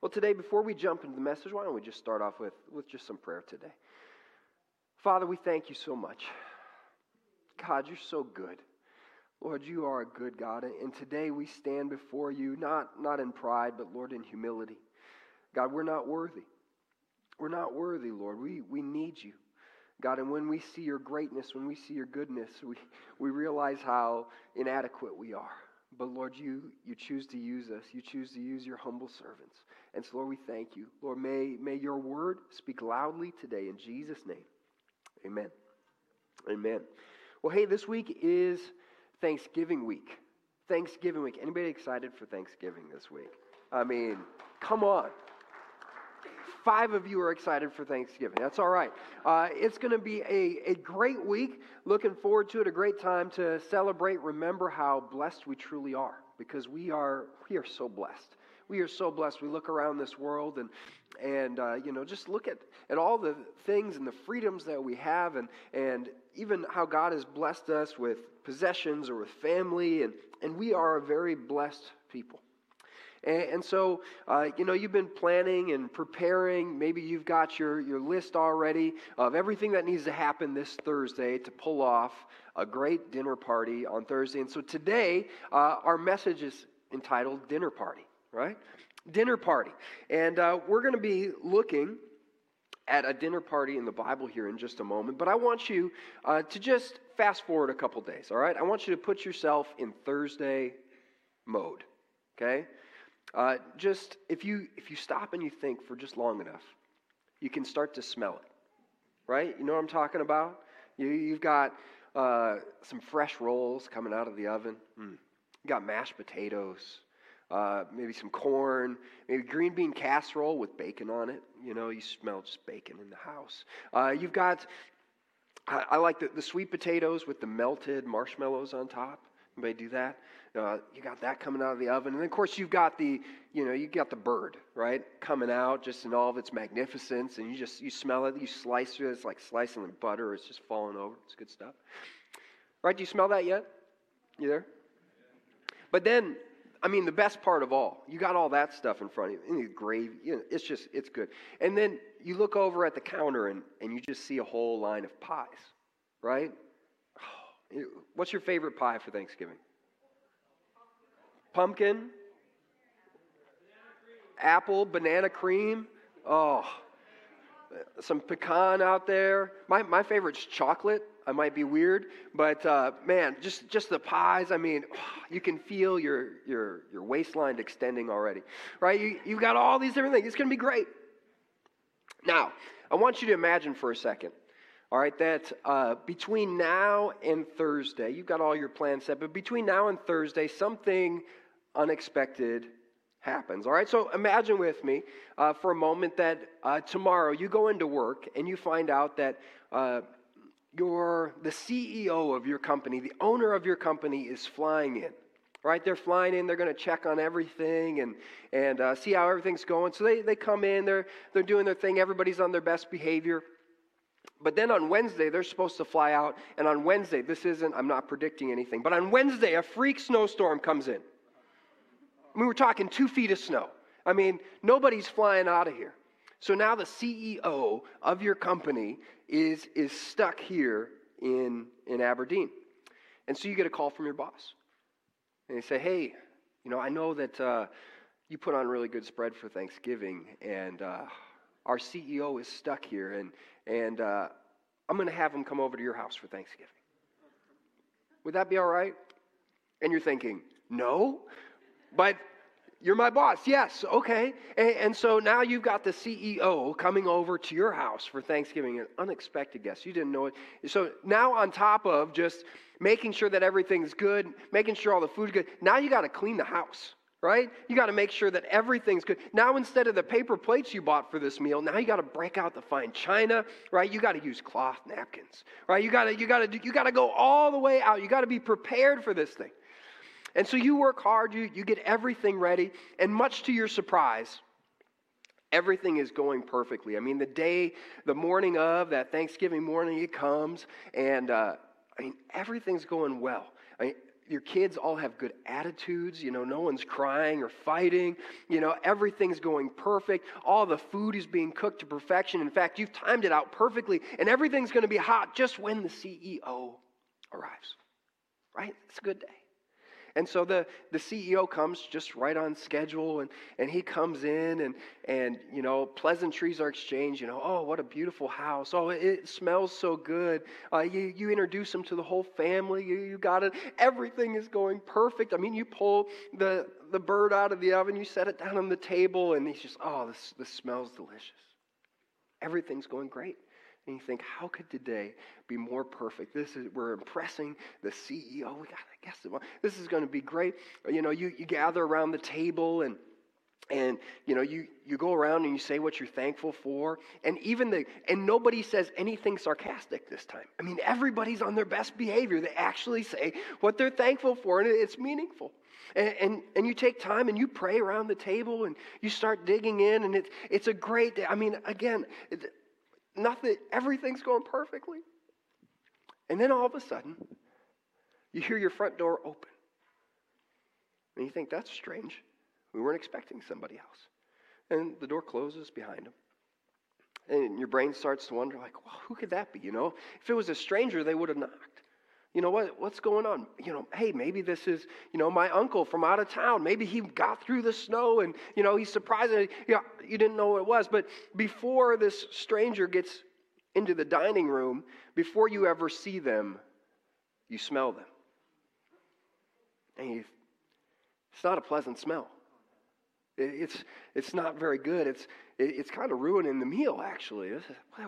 Well, today, before we jump into the message, why don't we just start off with, with just some prayer today? Father, we thank you so much. God, you're so good. Lord, you are a good God. And today we stand before you, not, not in pride, but Lord, in humility. God, we're not worthy. We're not worthy, Lord. We, we need you. God, and when we see your greatness, when we see your goodness, we, we realize how inadequate we are. But Lord, you, you choose to use us. You choose to use your humble servants. And so, Lord, we thank you. Lord, may, may your word speak loudly today in Jesus' name. Amen. Amen. Well, hey, this week is Thanksgiving week. Thanksgiving week. Anybody excited for Thanksgiving this week? I mean, come on. Five of you are excited for Thanksgiving. That's all right. Uh, it's going to be a, a great week. Looking forward to it. A great time to celebrate. Remember how blessed we truly are because we are we are so blessed. We are so blessed. We look around this world and and uh, you know just look at at all the things and the freedoms that we have and and even how God has blessed us with possessions or with family and and we are a very blessed people. And, and so, uh, you know, you've been planning and preparing. Maybe you've got your, your list already of everything that needs to happen this Thursday to pull off a great dinner party on Thursday. And so today, uh, our message is entitled Dinner Party, right? Dinner Party. And uh, we're going to be looking at a dinner party in the Bible here in just a moment. But I want you uh, to just fast forward a couple days, all right? I want you to put yourself in Thursday mode, okay? Uh, just if you if you stop and you think for just long enough, you can start to smell it, right? You know what I'm talking about? You, you've got uh, some fresh rolls coming out of the oven. Mm. You got mashed potatoes, uh, maybe some corn, maybe green bean casserole with bacon on it. You know, you smell just bacon in the house. Uh, you've got, I, I like the, the sweet potatoes with the melted marshmallows on top. Anybody do that? Uh, you got that coming out of the oven, and then of course you've got the, you know, you got the bird, right, coming out just in all of its magnificence, and you just you smell it, you slice it, it's like slicing the butter, it's just falling over. It's good stuff, right? Do you smell that yet? You there? But then, I mean, the best part of all, you got all that stuff in front of you, and the gravy, you know, it's just it's good. And then you look over at the counter, and and you just see a whole line of pies, right? What's your favorite pie for Thanksgiving? Pumpkin? Apple, banana cream? Oh, some pecan out there. My, my favorite's chocolate. I might be weird, but uh, man, just, just the pies. I mean, you can feel your, your, your waistline extending already, right? You, you've got all these different things. It's going to be great. Now, I want you to imagine for a second all right, that uh, between now and Thursday, you've got all your plans set, but between now and Thursday, something unexpected happens. All right, so imagine with me uh, for a moment that uh, tomorrow you go into work and you find out that you're the CEO of your company, the owner of your company is flying in. Right, they're flying in. They're going to check on everything and and uh, see how everything's going. So they, they come in. They're they're doing their thing. Everybody's on their best behavior. But then on Wednesday, they're supposed to fly out. And on Wednesday, this isn't, I'm not predicting anything, but on Wednesday, a freak snowstorm comes in. Mean, we're talking two feet of snow. I mean, nobody's flying out of here. So now the CEO of your company is, is stuck here in, in Aberdeen. And so you get a call from your boss. And they say, hey, you know, I know that uh, you put on a really good spread for Thanksgiving, and uh, our CEO is stuck here, and, and uh, I'm going to have him come over to your house for Thanksgiving. Would that be all right? And you're thinking, no, but you're my boss. Yes, okay. And, and, so now you've got the CEO coming over to your house for Thanksgiving, an unexpected guest. You didn't know it. So now, on top of just making sure that everything's good, making sure all the food's good, now you got to clean the house right? You got to make sure that everything's good. Now, instead of the paper plates you bought for this meal, now you got to break out the fine china, right? You got to use cloth napkins, right? You got to you got to you got to go all the way out. You got to be prepared for this thing. And so you work hard, you, you get everything ready, and much to your surprise, everything is going perfectly. I mean, the day, the morning of that Thanksgiving morning, it comes, and uh, I mean, everything's going well. I mean, your kids all have good attitudes. You know, no one's crying or fighting. You know, everything's going perfect. All the food is being cooked to perfection. In fact, you've timed it out perfectly, and everything's going to be hot just when the CEO arrives. Right? It's a good day. And so the, the CEO comes just right on schedule and, and he comes in and, and, you know, pleasantries are exchanged. You know, oh, what a beautiful house. Oh, it smells so good. Uh, you, you introduce him to the whole family. You, you got it. Everything is going perfect. I mean, you pull the, the bird out of the oven, you set it down on the table, and he's just, oh, this, this smells delicious. Everything's going great. And you think, how could today be more perfect? This is we're impressing the CEO. We got to guess this is going to be great. Uh, you know, you, you gather around the table and and you know you you go around and you say what you're thankful for and even the and nobody says anything sarcastic this time i mean everybody's on their best behavior they actually say what they're thankful for and it's meaningful and, and, and you take time and you pray around the table and you start digging in and it's, it's a great day i mean again nothing, everything's going perfectly. And then all of a sudden, you hear your front door open. And you think, that's strange. We weren't expecting somebody else. And the door closes behind them. And your brain starts to wonder, like, well, who could that be? You know, if it was a stranger, they would have knocked. You know what? What's going on? You know, hey, maybe this is, you know, my uncle from out of town. Maybe he got through the snow and, you know, he's surprised. You, know, you didn't know what it was. But before this stranger gets into the dining room, before you ever see them, you smell them. And you, it's not a pleasant smell. It's, it's not very good. It's, it's kind of ruining the meal, actually.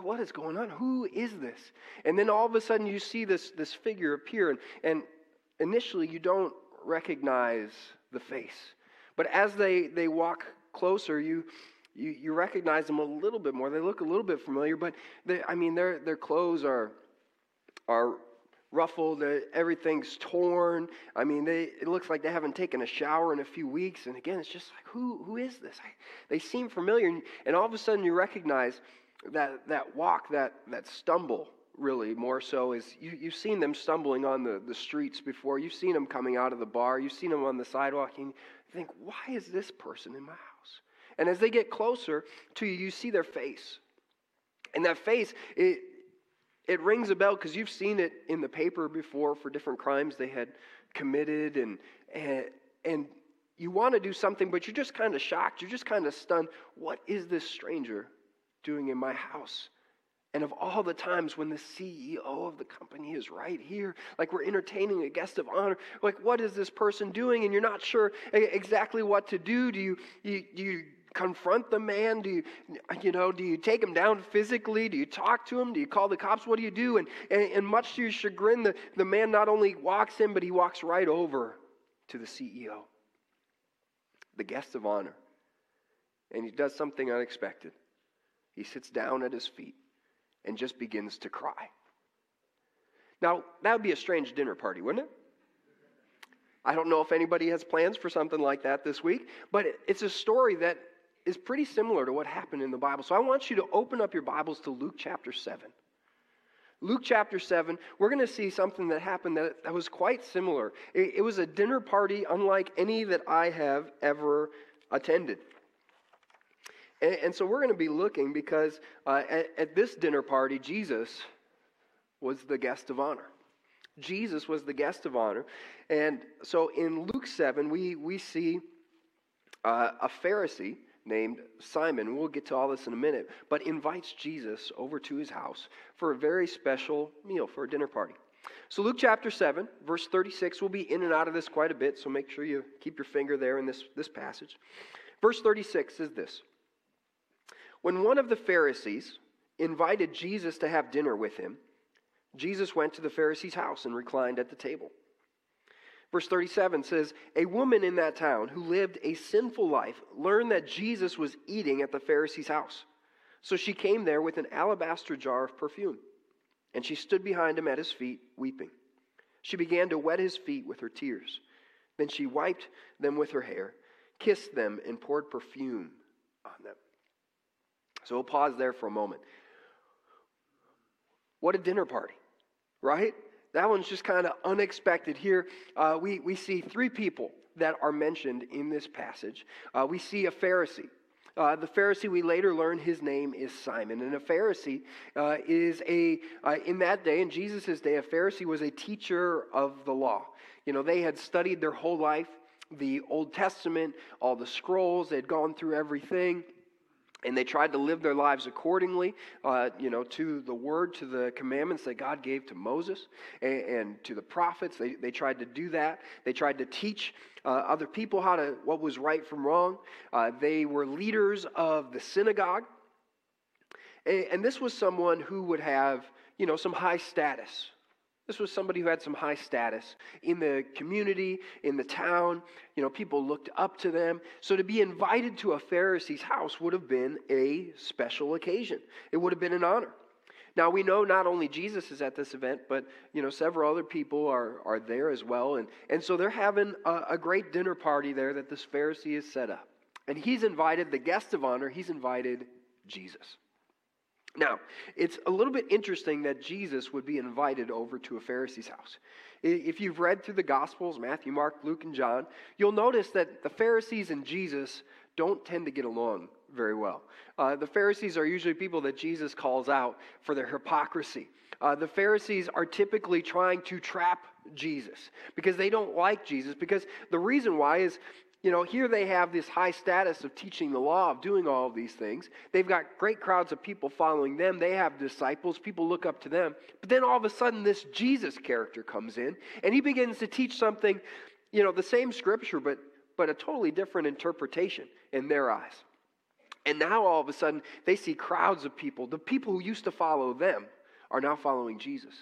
What is going on? Who is this? And then all of a sudden you see this, this figure appear, and, and initially you don't recognize the face. But as they, they walk closer, you, you, you recognize them a little bit more. They look a little bit familiar, but they, I mean, their, their clothes are, are ruffled, uh, everything's torn. I mean, they, it looks like they haven't taken a shower in a few weeks. And again, it's just like, who, who is this? I, they seem familiar. And, and, all of a sudden, you recognize that, that walk, that, that stumble, really, more so, is you, you've seen them stumbling on the, the streets before. You've seen them coming out of the bar. You've seen them on the sidewalk. And you think, why is this person in my house? And as they get closer to you, you see their face. And that face, it, it rings a bell because you've seen it in the paper before for different crimes they had committed and and, and you want to do something but you're just kind of shocked you're just kind of stunned what is this stranger doing in my house and of all the times when the CEO of the company is right here, like we're entertaining a guest of honor, like what is this person doing? And you're not sure exactly what to do. Do you, you, you confront the man? Do you, you know, do you take him down physically? Do you talk to him? Do you call the cops? What do you do? And, and, and much to your chagrin, the, the man not only walks in, but he walks right over to the CEO, the guest of honor. And he does something unexpected. He sits down at his feet and just begins to cry. Now, that would be a strange dinner party, wouldn't it? I don't know if anybody has plans for something like that this week, but it's a story that is pretty similar to what happened in the Bible. So I want you to open up your Bibles to Luke chapter 7. Luke chapter 7, we're going to see something that happened that, that was quite similar. It, it was a dinner party unlike any that I have ever attended. And, and so we're going to be looking because uh, at, at this dinner party, Jesus was the guest of honor. Jesus was the guest of honor. And so in Luke 7, we, we see uh, a Pharisee named Simon, we'll get to all this in a minute, but invites Jesus over to his house for a very special meal, for a dinner party. So, Luke chapter 7, verse 36, we'll be in and out of this quite a bit, so make sure you keep your finger there in this, this passage. Verse 36 is this When one of the Pharisees invited Jesus to have dinner with him, Jesus went to the Pharisee's house and reclined at the table. Verse 37 says, A woman in that town who lived a sinful life learned that Jesus was eating at the Pharisee's house. So she came there with an alabaster jar of perfume, and she stood behind him at his feet, weeping. She began to wet his feet with her tears. Then she wiped them with her hair, kissed them, and poured perfume on them. So we'll pause there for a moment. What a dinner party, right? That one's just kind of unexpected. Here, uh, we, we see three people that are mentioned in this passage. Uh, we see a Pharisee. Uh, the Pharisee, we later learn his name is Simon. And a Pharisee uh, is a, uh, in that day, in Jesus' day, a Pharisee was a teacher of the law. You know, they had studied their whole life the Old Testament, all the scrolls, they had gone through everything and they tried to live their lives accordingly, uh, you know, to the word, to the commandments that God gave to Moses and, and to the prophets. They, they tried to do that. They tried to teach uh, other people how to what was right from wrong. Uh, they were leaders of the synagogue, and, and this was someone who would have, you know, some high status. This was somebody who had some high status in the community, in the town. You know, people looked up to them. So to be invited to a Pharisee's house would have been a special occasion. It would have been an honor. Now we know not only Jesus is at this event, but you know several other people are, are there as well, and, and so they're having a, a great dinner party there that this Pharisee has set up, and he's invited the guest of honor. He's invited Jesus. Now, it's a little bit interesting that Jesus would be invited over to a Pharisee's house. If you've read through the Gospels, Matthew, Mark, Luke, and John, you'll notice that the Pharisees and Jesus don't tend to get along very well. Uh, the Pharisees are usually people that Jesus calls out for their hypocrisy. Uh, the Pharisees are typically trying to trap Jesus because they don't like Jesus. Because the reason why is you know, here they have this high status of teaching the law, of doing all of these things. They've got great crowds of people following them. They have disciples. People look up to them. But then all of a sudden, this Jesus character comes in, and he begins to teach something, you know, the same scripture, but, but a totally different interpretation in their eyes. And now all of a sudden, they see crowds of people. The people who used to follow them are now following Jesus.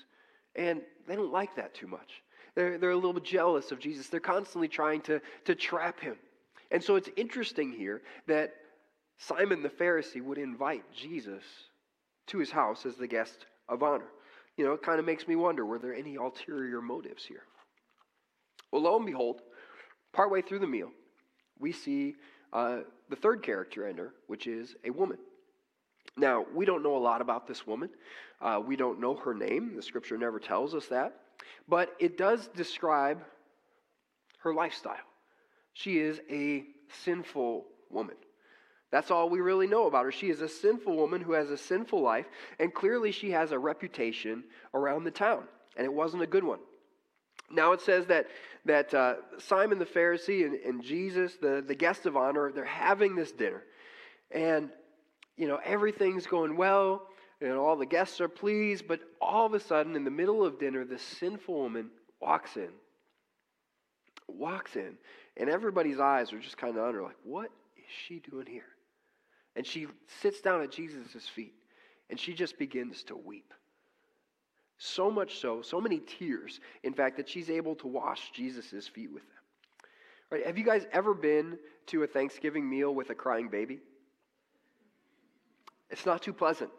And they don't like that too much. They're, they're a little jealous of Jesus. They're constantly trying to, to trap him. And so it's interesting here that Simon the Pharisee would invite Jesus to his house as the guest of honor. You know, it kind of makes me wonder were there any ulterior motives here? Well, lo and behold, partway through the meal, we see uh, the third character enter, which is a woman. Now, we don't know a lot about this woman. Uh, we don't know her name. The scripture never tells us that. But it does describe her lifestyle. She is a sinful woman. That's all we really know about her. She is a sinful woman who has a sinful life, and clearly she has a reputation around the town, and it wasn't a good one. Now it says that, that uh, Simon the Pharisee and, and Jesus, the, the guest of honor, they're having this dinner. And, you know, everything's going well and all the guests are pleased, but all of a sudden, in the middle of dinner, this sinful woman walks in. Walks in, and everybody's eyes are just kind of on her, like, what is she doing here? And she sits down at Jesus' feet, and she just begins to weep. So much so, so many tears, in fact, that she's able to wash Jesus' feet with them. Right? Have you guys ever been to a Thanksgiving meal with a crying baby? It's not too pleasant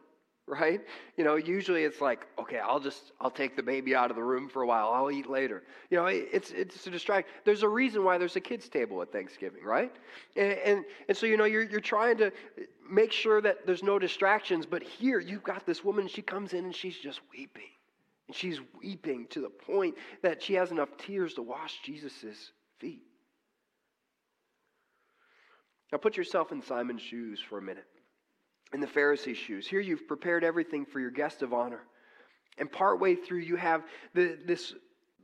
right? You know, usually it's like, okay, I'll just I'll take the baby out of the room for a while. I'll eat later. You know, it's it's a distraction. There's a reason why there's a kids table at Thanksgiving, right? And and, and so you know you're you're trying to make sure that there's no distractions. But here you've got this woman. She comes in and she's just weeping, and she's weeping to the point that she has enough tears to wash Jesus's feet. Now put yourself in Simon's shoes for a minute in the Pharisee's shoes. Here you've prepared everything for your guest of honor. And partway through, you have the, this,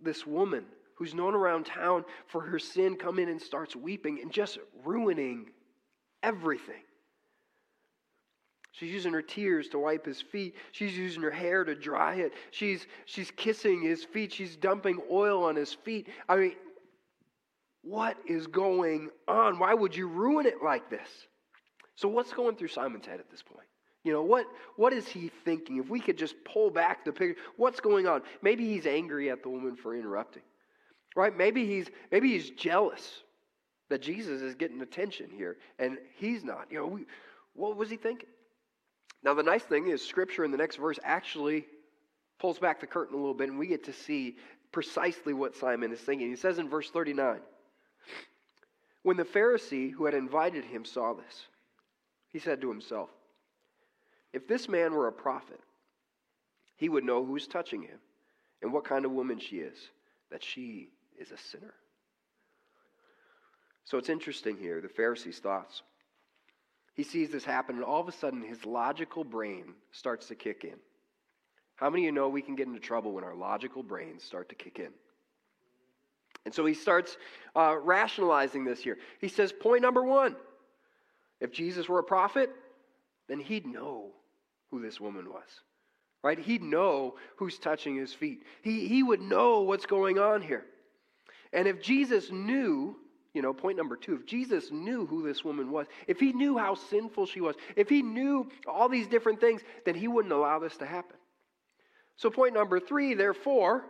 this woman who's known around town for her sin come in and starts weeping and just ruining everything. She's using her tears to wipe his feet. She's using her hair to dry it. She's, she's kissing his feet. She's dumping oil on his feet. I mean, what is going on? Why would you ruin it like this? So, what's going through Simon's head at this point? You know, what, what is he thinking? If we could just pull back the picture, what's going on? Maybe he's angry at the woman for interrupting. Right? Maybe he's maybe he's jealous that Jesus is getting attention here and he's not. You know, we, what was he thinking? Now the nice thing is scripture in the next verse actually pulls back the curtain a little bit and we get to see precisely what Simon is thinking. He says in verse 39, when the Pharisee who had invited him saw this, he said to himself, If this man were a prophet, he would know who's touching him and what kind of woman she is, that she is a sinner. So it's interesting here, the Pharisee's thoughts. He sees this happen, and all of a sudden his logical brain starts to kick in. How many of you know we can get into trouble when our logical brains start to kick in? And so he starts uh, rationalizing this here. He says, point number one if Jesus were a prophet, then he'd know who this woman was. Right? He'd know who's touching his feet. He, he would know what's going on here. And if Jesus knew, you know, point number two, if Jesus knew who this woman was, if he knew how sinful she was, if he knew all these different things, then he wouldn't allow this to happen. So, point number three, therefore,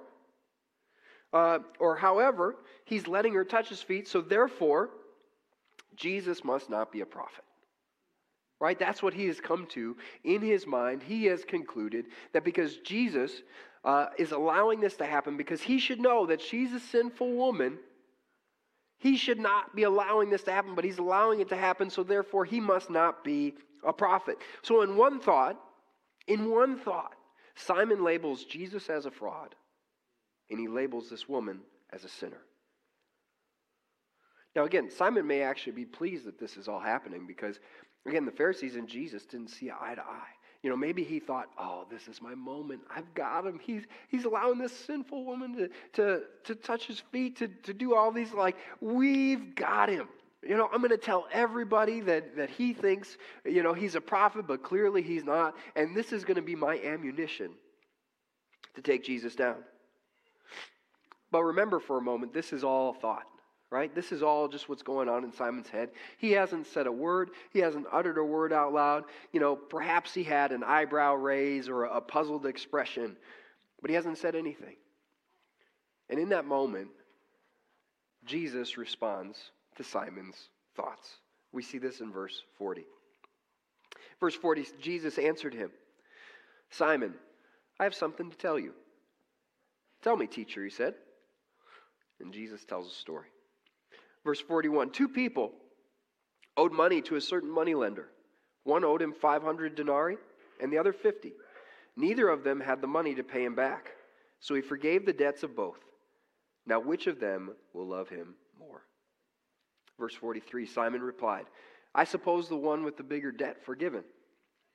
uh, or however, he's letting her touch his feet, so therefore, Jesus must not be a prophet. Right? That's what he has come to in his mind. He has concluded that because Jesus uh, is allowing this to happen, because he should know that she's a sinful woman, he should not be allowing this to happen, but he's allowing it to happen, so therefore he must not be a prophet. So, in one thought, in one thought, Simon labels Jesus as a fraud, and he labels this woman as a sinner. Now, again, Simon may actually be pleased that this is all happening because, again, the Pharisees and Jesus didn't see eye to eye. You know, maybe he thought, oh, this is my moment. I've got him. He's, he's allowing this sinful woman to, to, to touch his feet, to, to do all these, like, we've got him. You know, I'm going to tell everybody that, that he thinks, you know, he's a prophet, but clearly he's not. And this is going to be my ammunition to take Jesus down. But remember for a moment, this is all thought right? This is all just what's going on in Simon's head. He hasn't said a word, he hasn't uttered a word out loud. You know, perhaps he had an eyebrow raise or a puzzled expression, but he hasn't said anything. And in that moment, Jesus responds to Simon's thoughts. We see this in verse 40. Verse 40 Jesus answered him, Simon, I have something to tell you. Tell me, teacher, he said. And Jesus tells a story. Verse 41 Two people owed money to a certain moneylender. One owed him 500 denarii, and the other 50. Neither of them had the money to pay him back, so he forgave the debts of both. Now, which of them will love him more? Verse 43 Simon replied, I suppose the one with the bigger debt forgiven.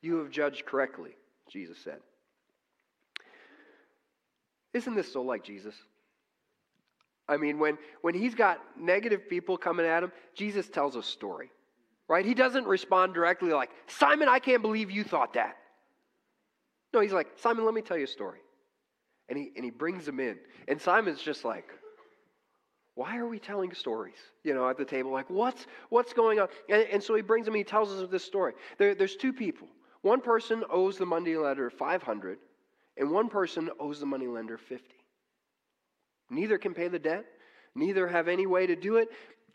You have judged correctly, Jesus said. Isn't this so like Jesus? I mean, when, when he's got negative people coming at him, Jesus tells a story, right? He doesn't respond directly like, Simon, I can't believe you thought that. No, he's like, Simon, let me tell you a story. And he, and he brings him in. And Simon's just like, why are we telling stories? You know, at the table, like, what's, what's going on? And, and so he brings him, he tells us this story. There, there's two people. One person owes the money lender 500, and one person owes the money lender 50. Neither can pay the debt, neither have any way to do it,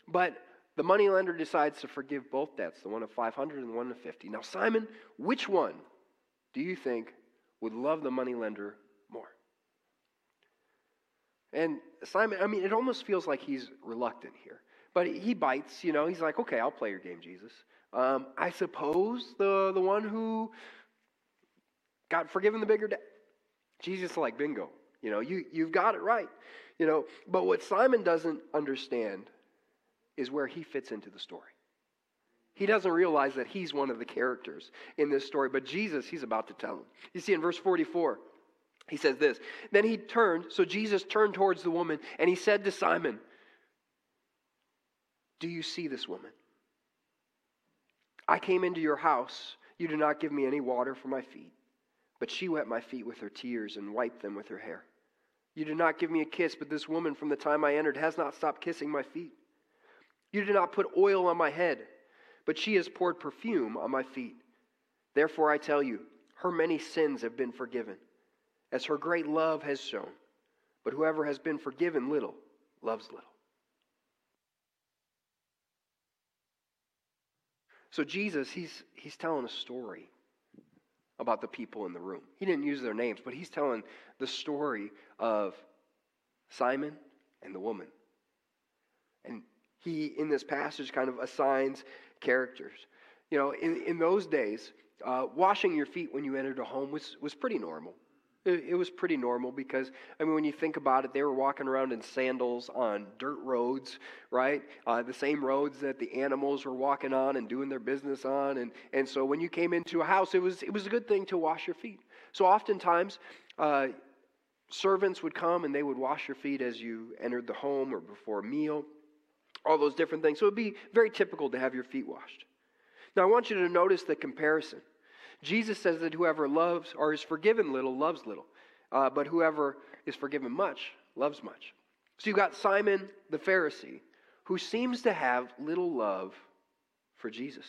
but the moneylender decides to forgive both debts, the one of 500 and the one of 50. Now, Simon, which one do you think would love the moneylender more? And Simon, I mean, it almost feels like he's reluctant here. But he bites, you know, he's like, okay, I'll play your game, Jesus. Um, I suppose the, the one who got forgiven the bigger debt. Jesus like, bingo. You know, you, you've got it right. You know, but what Simon doesn't understand is where he fits into the story. He doesn't realize that he's one of the characters in this story, but Jesus, he's about to tell him. You see, in verse 44, he says this Then he turned, so Jesus turned towards the woman, and he said to Simon, Do you see this woman? I came into your house. You did not give me any water for my feet, but she wet my feet with her tears and wiped them with her hair. You did not give me a kiss, but this woman from the time I entered has not stopped kissing my feet. You did not put oil on my head, but she has poured perfume on my feet. Therefore, I tell you, her many sins have been forgiven, as her great love has shown. But whoever has been forgiven little loves little. So, Jesus, he's, he's telling a story about the people in the room. He didn't use their names, but he's telling the story of Simon and the woman. And he, in this passage, kind of assigns characters. You know, in, in those days, uh, washing your feet when you entered a home was, was pretty normal. It, was pretty normal because, I mean, when you think about it, they were walking around in sandals on dirt roads, right? Uh, the same roads that the animals were walking on and doing their business on. And, and so when you came into a house, it was, it was a good thing to wash your feet. So oftentimes, uh, servants would come and they would wash your feet as you entered the home or before a meal, all those different things. So it would be very typical to have your feet washed. Now, I want you to notice the comparison. Jesus says that whoever loves or is forgiven little loves little, uh, but whoever is forgiven much loves much. So you've got Simon the Pharisee, who seems to have little love for Jesus.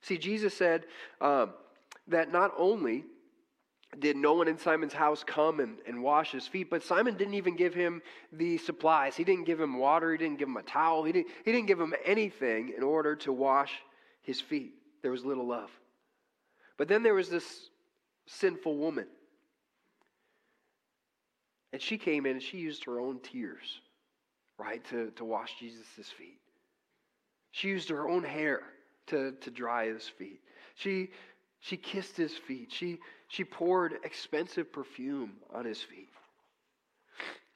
See, Jesus said um, that not only did no one in Simon's house come and, and wash his feet, but Simon didn't even give him the supplies. He didn't give him water, he didn't give him a towel, he didn't, he didn't give him anything in order to wash his feet. There was little love. But then there was this sinful woman. And she came in and she used her own tears, right, to, to wash Jesus' feet. She used her own hair to, to dry his feet. She, she kissed his feet. She, she poured expensive perfume on his feet.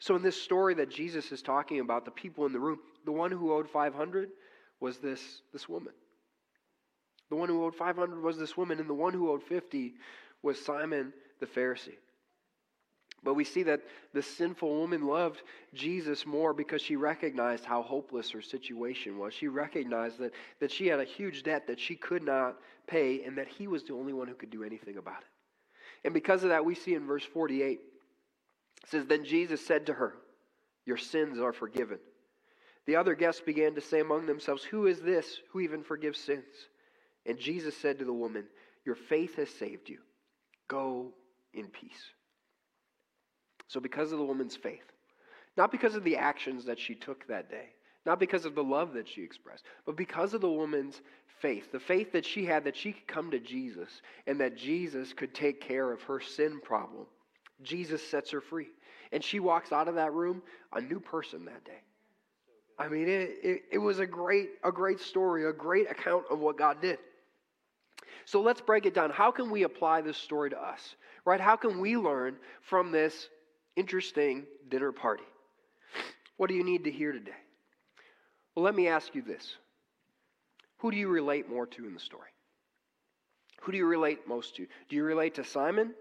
So, in this story that Jesus is talking about, the people in the room, the one who owed 500 was this, this woman. The one who owed 500 was this woman, and the one who owed 50 was Simon the Pharisee. But we see that the sinful woman loved Jesus more because she recognized how hopeless her situation was. She recognized that, that she had a huge debt that she could not pay and that he was the only one who could do anything about it. And because of that, we see in verse 48, it says, Then Jesus said to her, Your sins are forgiven. The other guests began to say among themselves, Who is this who even forgives sins? And Jesus said to the woman, Your faith has saved you. Go in peace. So, because of the woman's faith, not because of the actions that she took that day, not because of the love that she expressed, but because of the woman's faith, the faith that she had that she could come to Jesus and that Jesus could take care of her sin problem, Jesus sets her free. And she walks out of that room a new person that day. I mean, it, it, it was a great, a great story, a great account of what God did. So let's break it down. How can we apply this story to us? Right? How can we learn from this interesting dinner party? What do you need to hear today? Well, let me ask you this Who do you relate more to in the story? Who do you relate most to? Do you relate to Simon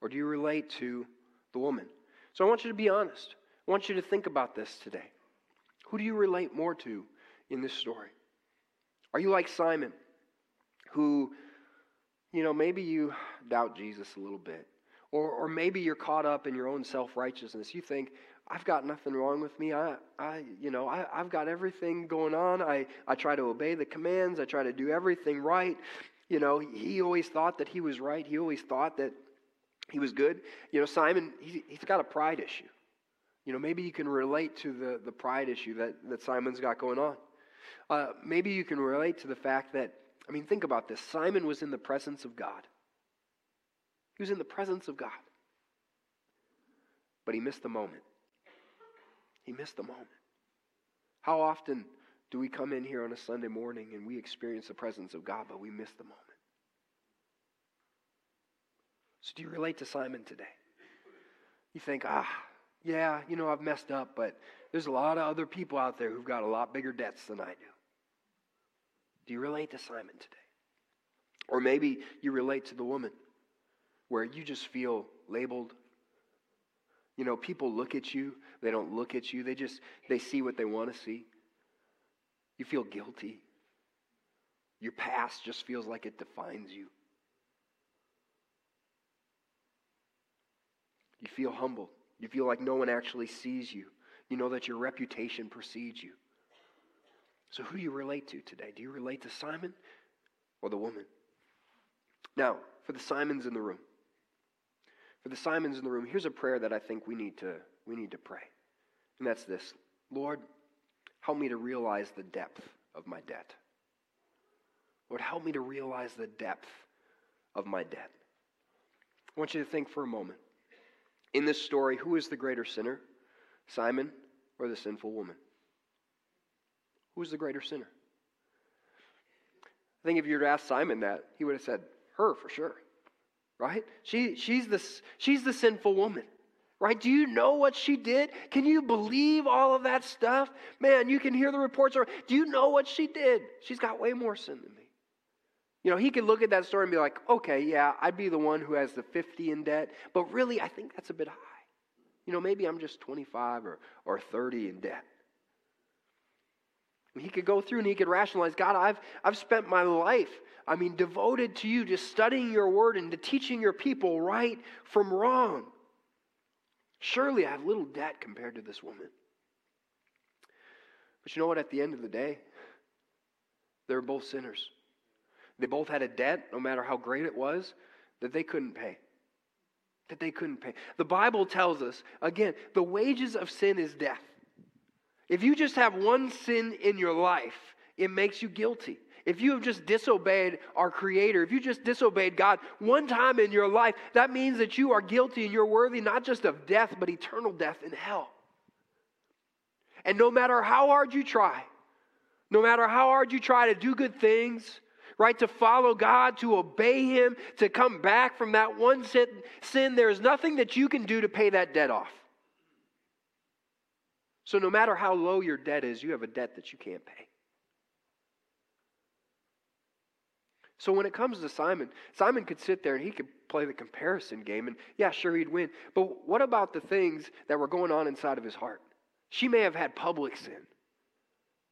or do you relate to the woman? So I want you to be honest. I want you to think about this today. Who do you relate more to in this story? Are you like Simon? Who, you know, maybe you doubt Jesus a little bit. Or, or maybe you're caught up in your own self righteousness. You think, I've got nothing wrong with me. I, I you know, I, I've got everything going on. I, I try to obey the commands. I try to do everything right. You know, he always thought that he was right. He always thought that he was good. You know, Simon, he, he's got a pride issue. You know, maybe you can relate to the, the pride issue that, that Simon's got going on. Uh, maybe you can relate to the fact that I mean, think about this. Simon was in the presence of God. He was in the presence of God. But he missed the moment. He missed the moment. How often do we come in here on a Sunday morning and we experience the presence of God, but we miss the moment? So, do you relate to Simon today? You think, ah, yeah, you know, I've messed up, but there's a lot of other people out there who've got a lot bigger debts than I do. Do you relate to Simon today? Or maybe you relate to the woman where you just feel labeled. You know, people look at you, they don't look at you, they just they see what they want to see. You feel guilty. Your past just feels like it defines you. You feel humble. You feel like no one actually sees you. You know that your reputation precedes you. So, who do you relate to today? Do you relate to Simon or the woman? Now, for the Simons in the room, for the Simons in the room, here's a prayer that I think we need to, we need to pray. And that's this Lord, help me to realize the depth of my debt. Lord, help me to realize the depth of my debt. I want you to think for a moment. In this story, who is the greater sinner, Simon or the sinful woman? Who was the greater sinner? I think if you were to ask Simon that, he would have said, Her for sure. right? She, she's, the, she's the sinful woman, right? Do you know what she did? Can you believe all of that stuff? Man, you can hear the reports. Do you know what she did? She's got way more sin than me. You know, he could look at that story and be like, okay, yeah, I'd be the one who has the 50 in debt, but really, I think that's a bit high. You know, maybe I'm just 25 or, or 30 in debt. He could go through and he could rationalize God, I've, I've spent my life I mean, devoted to you, just studying your word and to teaching your people right from wrong. Surely I have little debt compared to this woman. But you know what? At the end of the day, they were both sinners. They both had a debt, no matter how great it was, that they couldn't pay. That they couldn't pay. The Bible tells us, again, the wages of sin is death. If you just have one sin in your life, it makes you guilty. If you have just disobeyed our Creator, if you just disobeyed God one time in your life, that means that you are guilty and you're worthy not just of death, but eternal death in hell. And no matter how hard you try, no matter how hard you try to do good things, right, to follow God, to obey Him, to come back from that one sin, sin there's nothing that you can do to pay that debt off. So, no matter how low your debt is, you have a debt that you can't pay. So when it comes to Simon, Simon could sit there and he could play the comparison game, and yeah, sure, he'd win. But what about the things that were going on inside of his heart? She may have had public sin,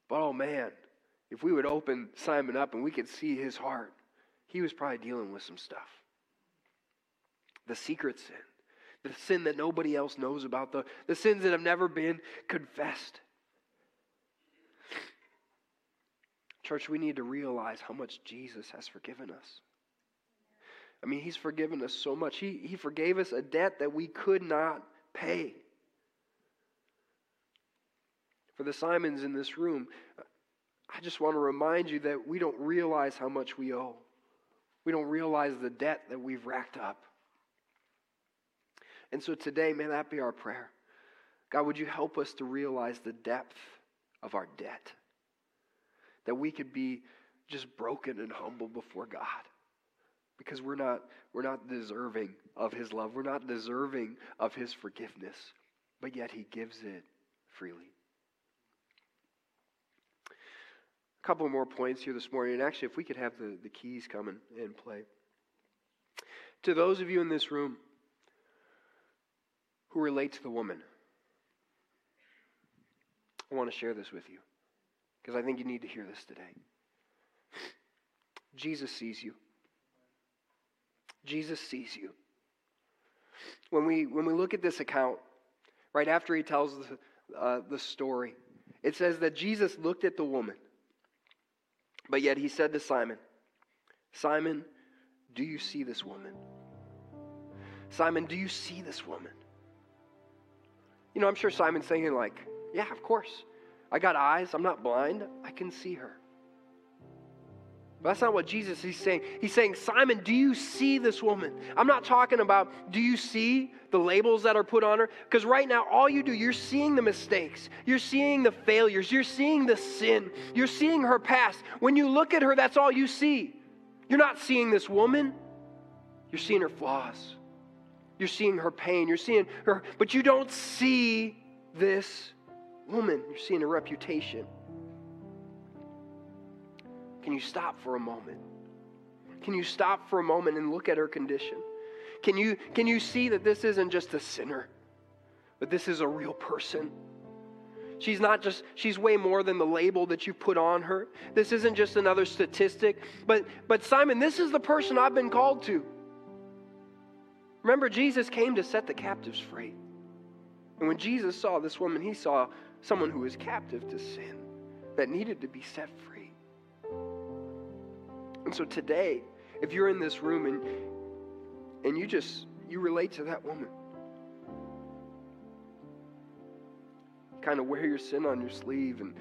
but oh man, if we would open Simon up and we could see his heart, he was probably dealing with some stuff. The secret sin, the sin that nobody else knows about, the, the sins that have never been confessed. Church, we need to realize how much Jesus has forgiven us. I mean, He's forgiven us so much. He, he forgave us a debt that we could not pay. For the Simons in this room, I just want to remind you that we don't realize how much we owe. We don't realize the debt that we've racked up. And so today, may that be our prayer. God, would you help us to realize the depth of our debt? that we could be just broken and humble before God. Because we're not we're not deserving of his love. We're not deserving of his forgiveness. But yet he gives it freely. A couple more points here this morning and actually if we could have the, the keys come and, and play. To those of you in this room who relate to the woman i want to share this with you because I think you need to hear this today. Jesus sees you. Jesus sees you. When we, when we look at this account, right after he tells the, uh, the story, it says that Jesus looked at the woman, but yet he said to Simon, Simon, do you see this woman? Simon, do you see this woman? You know, I'm sure Simon's thinking, like, yeah, of course. I got eyes. I'm not blind. I can see her. But that's not what Jesus is saying. He's saying, Simon, do you see this woman? I'm not talking about do you see the labels that are put on her? Because right now, all you do, you're seeing the mistakes, you're seeing the failures, you're seeing the sin, you're seeing her past. When you look at her, that's all you see. You're not seeing this woman, you're seeing her flaws. You're seeing her pain, you're seeing her, but you don't see this woman, you're seeing a reputation. Can you stop for a moment? Can you stop for a moment and look at her condition? Can you, can you see that this isn't just a sinner, but this is a real person? She's not just, she's way more than the label that you put on her. This isn't just another statistic. But, but Simon, this is the person I've been called to. Remember, Jesus came to set the captives free. And when Jesus saw this woman, he saw someone who was captive to sin that needed to be set free. And so today, if you're in this room and and you just you relate to that woman, kind of wear your sin on your sleeve and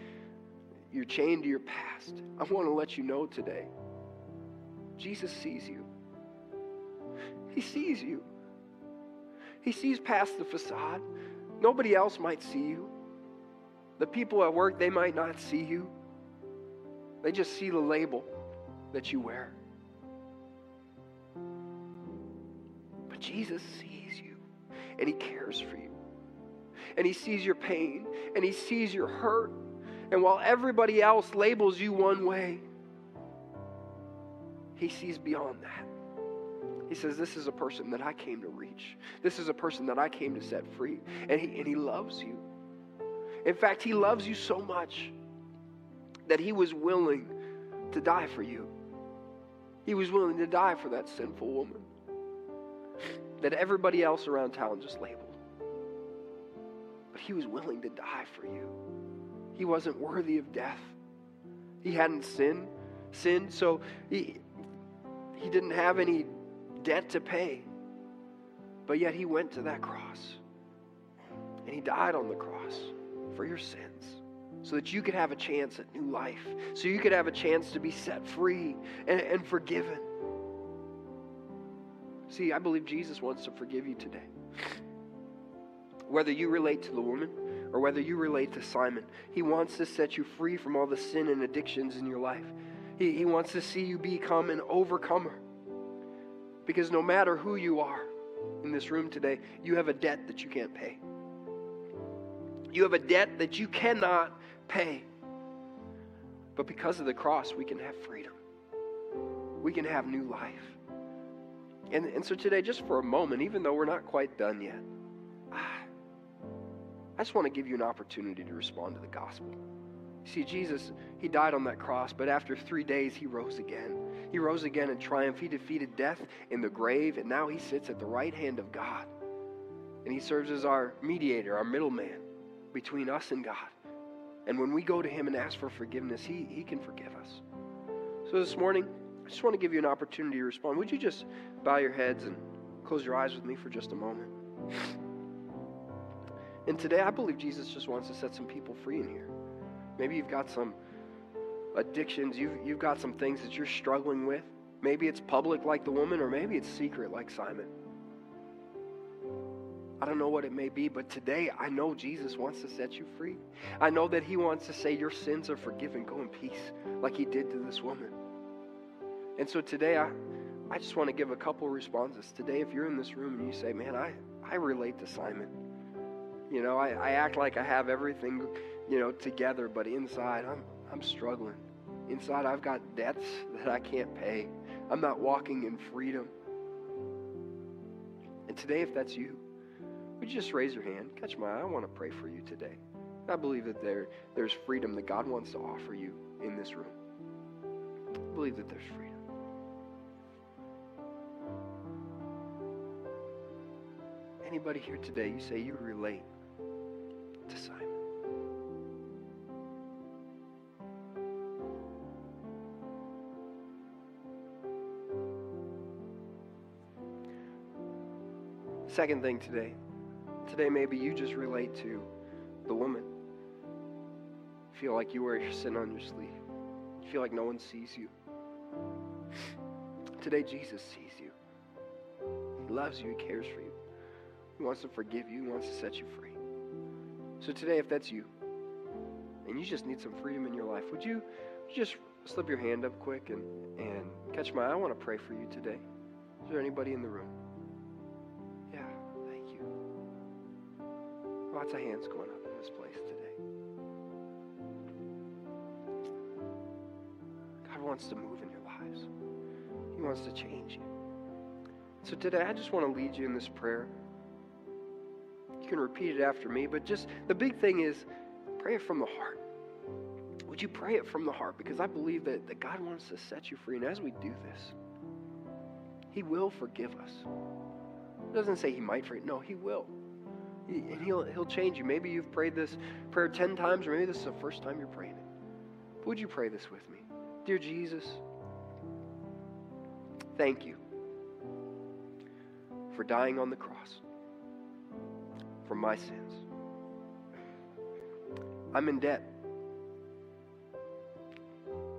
you're chained to your past. I want to let you know today. Jesus sees you. He sees you. He sees past the facade. Nobody else might see you. The people at work, they might not see you, they just see the label that you wear. But Jesus sees you and he cares for you. And he sees your pain and he sees your hurt. And while everybody else labels you one way, he sees beyond that. He says, This is a person that I came to reach. This is a person that I came to set free. And he, and he loves you. In fact, he loves you so much that he was willing to die for you. He was willing to die for that sinful woman that everybody else around town just labeled. But he was willing to die for you. He wasn't worthy of death. He hadn't sinned, sinned, so he, he didn't have any debt to pay. But yet he went to that cross. And he died on the cross for your sins so that you could have a chance at new life, so you could have a chance to be set free and, and forgiven. See, I believe Jesus wants to forgive you today. Whether you relate to the woman or whether you relate to Simon, he wants to set you free from all the sin and addictions in your life. He, he wants to see you become an overcomer. Because no matter who you are in this room today, you have a debt that you can't pay. You have a debt that you cannot pay. But because of the cross, we can have freedom. We can have new life. And, and so today, just for a moment, even though we're not quite done yet, I just want to give you an opportunity to respond to the gospel. See, Jesus, He died on that cross, but after three days, He rose again. He rose again in triumph. He defeated death in the grave, and now He sits at the right hand of God. And He serves as our mediator, our middleman between us and God. And when we go to Him and ask for forgiveness, He, he can forgive us. So this morning, I just want to give you an opportunity to respond. Would you just bow your heads and close your eyes with me for just a moment? And today, I believe Jesus just wants to set some people free in here. Maybe you've got some addictions, you've, you've got some things that you're struggling with. Maybe it's public like the woman, or maybe it's secret like Simon. I don't know what it may be, but today I know Jesus wants to set you free. I know that He wants to say, Your sins are forgiven. Go in peace, like He did to this woman. And so today I, I just want to give a couple responses. Today, if you're in this room and you say, Man, I, I relate to Simon. You know, I, I act like I have everything, you know, together, but inside I'm I'm struggling. Inside I've got debts that I can't pay. I'm not walking in freedom. And today, if that's you, would you just raise your hand? Catch my eye. I want to pray for you today. I believe that there, there's freedom that God wants to offer you in this room. I believe that there's freedom. Anybody here today, you say you relate to Simon. Second thing today, Today, maybe you just relate to the woman. feel like you wear your sin on your sleeve. Feel like no one sees you. Today, Jesus sees you. He loves you. He cares for you. He wants to forgive you. He wants to set you free. So today, if that's you, and you just need some freedom in your life, would you, would you just slip your hand up quick and, and catch my eye? I want to pray for you today. Is there anybody in the room? Lots of hands going up in this place today. God wants to move in your lives, He wants to change you. So today, I just want to lead you in this prayer. You can repeat it after me, but just the big thing is pray it from the heart. Would you pray it from the heart? Because I believe that, that God wants to set you free. And as we do this, He will forgive us. It doesn't say He might forgive. No, He will and he'll, he'll change you. Maybe you've prayed this prayer 10 times, or maybe this is the first time you're praying it. Would you pray this with me? Dear Jesus, thank you for dying on the cross for my sins. I'm in debt,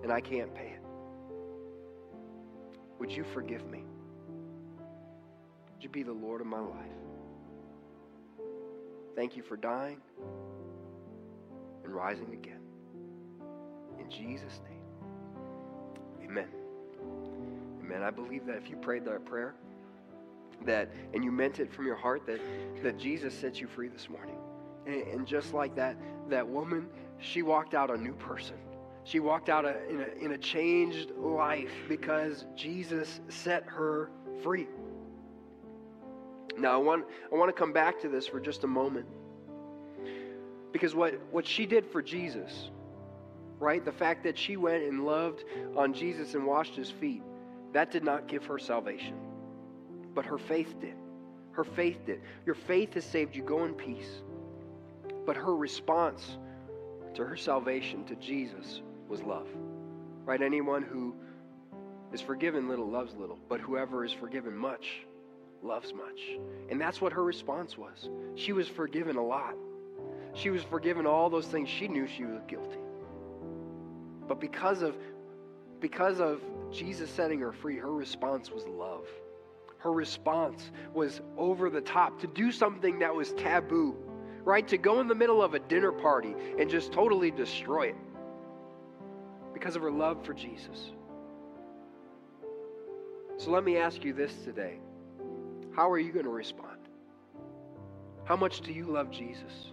and I can't pay it. Would you forgive me? Would you be the Lord of my life? Thank you for dying and rising again. In Jesus' name, amen. Amen. I believe that if you prayed that prayer, that, and you meant it from your heart, that, that Jesus set you free this morning. And, and just like that, that woman, she walked out a new person. She walked out a, in, a, in a changed life because Jesus set her free. Now, I want, I want to come back to this for just a moment. Because what, what she did for Jesus, right? The fact that she went and loved on Jesus and washed his feet, that did not give her salvation. But her faith did. Her faith did. Your faith has saved you. Go in peace. But her response to her salvation, to Jesus, was love. Right? Anyone who is forgiven little loves little, but whoever is forgiven much loves much. And that's what her response was. She was forgiven a lot. She was forgiven all those things she knew she was guilty. But because of because of Jesus setting her free, her response was love. Her response was over the top to do something that was taboo, right? To go in the middle of a dinner party and just totally destroy it because of her love for Jesus. So let me ask you this today. How are you going to respond? How much do you love Jesus?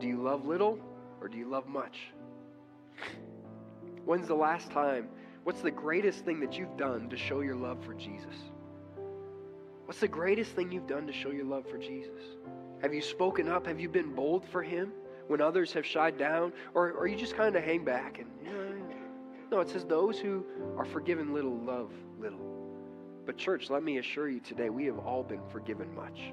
Do you love little or do you love much? When's the last time? What's the greatest thing that you've done to show your love for Jesus? What's the greatest thing you've done to show your love for Jesus? Have you spoken up? Have you been bold for Him when others have shied down? Or, or you just kind of hang back and, you know, no, it says those who are forgiven little love little. But, church, let me assure you today, we have all been forgiven much.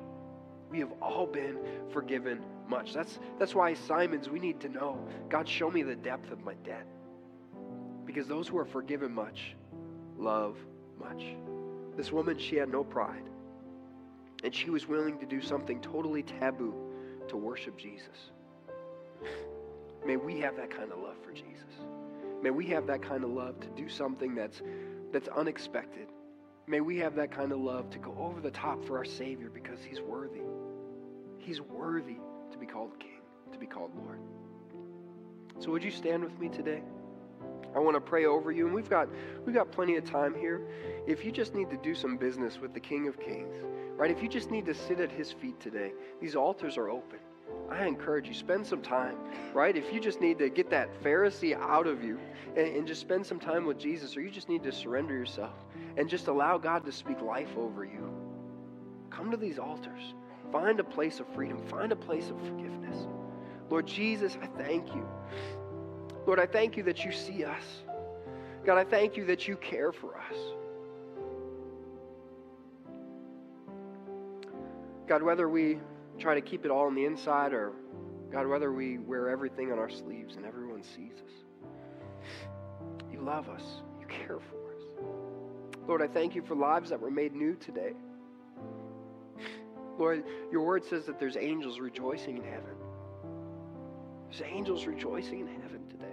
We have all been forgiven much. That's, that's why, Simons, we need to know God, show me the depth of my debt. Because those who are forgiven much love much. This woman, she had no pride. And she was willing to do something totally taboo to worship Jesus. May we have that kind of love for Jesus. May we have that kind of love to do something that's, that's unexpected. May we have that kind of love to go over the top for our Savior because He's worthy. He's worthy to be called King, to be called Lord. So would you stand with me today? I want to pray over you, and we've got we've got plenty of time here. If you just need to do some business with the King of Kings, right? If you just need to sit at His feet today, these altars are open. I encourage you spend some time, right? If you just need to get that Pharisee out of you and, and just spend some time with Jesus, or you just need to surrender yourself and just allow God to speak life over you, come to these altars. Find a place of freedom. Find a place of forgiveness. Lord Jesus, I thank you. Lord, I thank you that you see us. God, I thank you that you care for us. God, whether we try to keep it all on the inside or, God, whether we wear everything on our sleeves and everyone sees us, you love us. You care for us. Lord, I thank you for lives that were made new today. Lord, your word says that there's angels rejoicing in heaven. There's angels rejoicing in heaven today.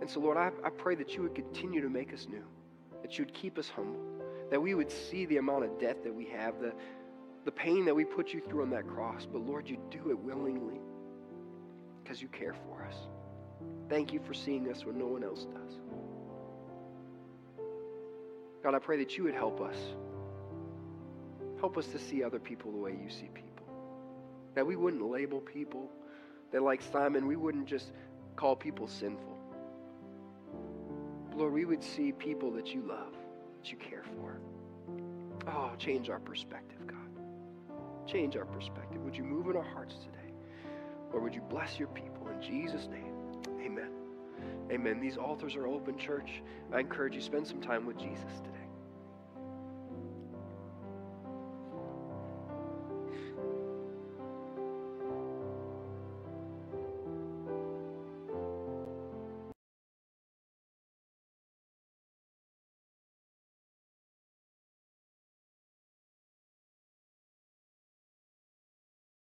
And so, Lord, I, I pray that you would continue to make us new, that you would keep us humble, that we would see the amount of debt that we have, the, the pain that we put you through on that cross. But, Lord, you do it willingly because you care for us. Thank you for seeing us when no one else does. God, I pray that you would help us. Help us to see other people the way you see people. That we wouldn't label people. That, like Simon, we wouldn't just call people sinful. Lord, we would see people that you love, that you care for. Oh, change our perspective, God. Change our perspective. Would you move in our hearts today? Or would you bless your people in Jesus' name? Amen. Amen. These altars are open, church. I encourage you spend some time with Jesus today.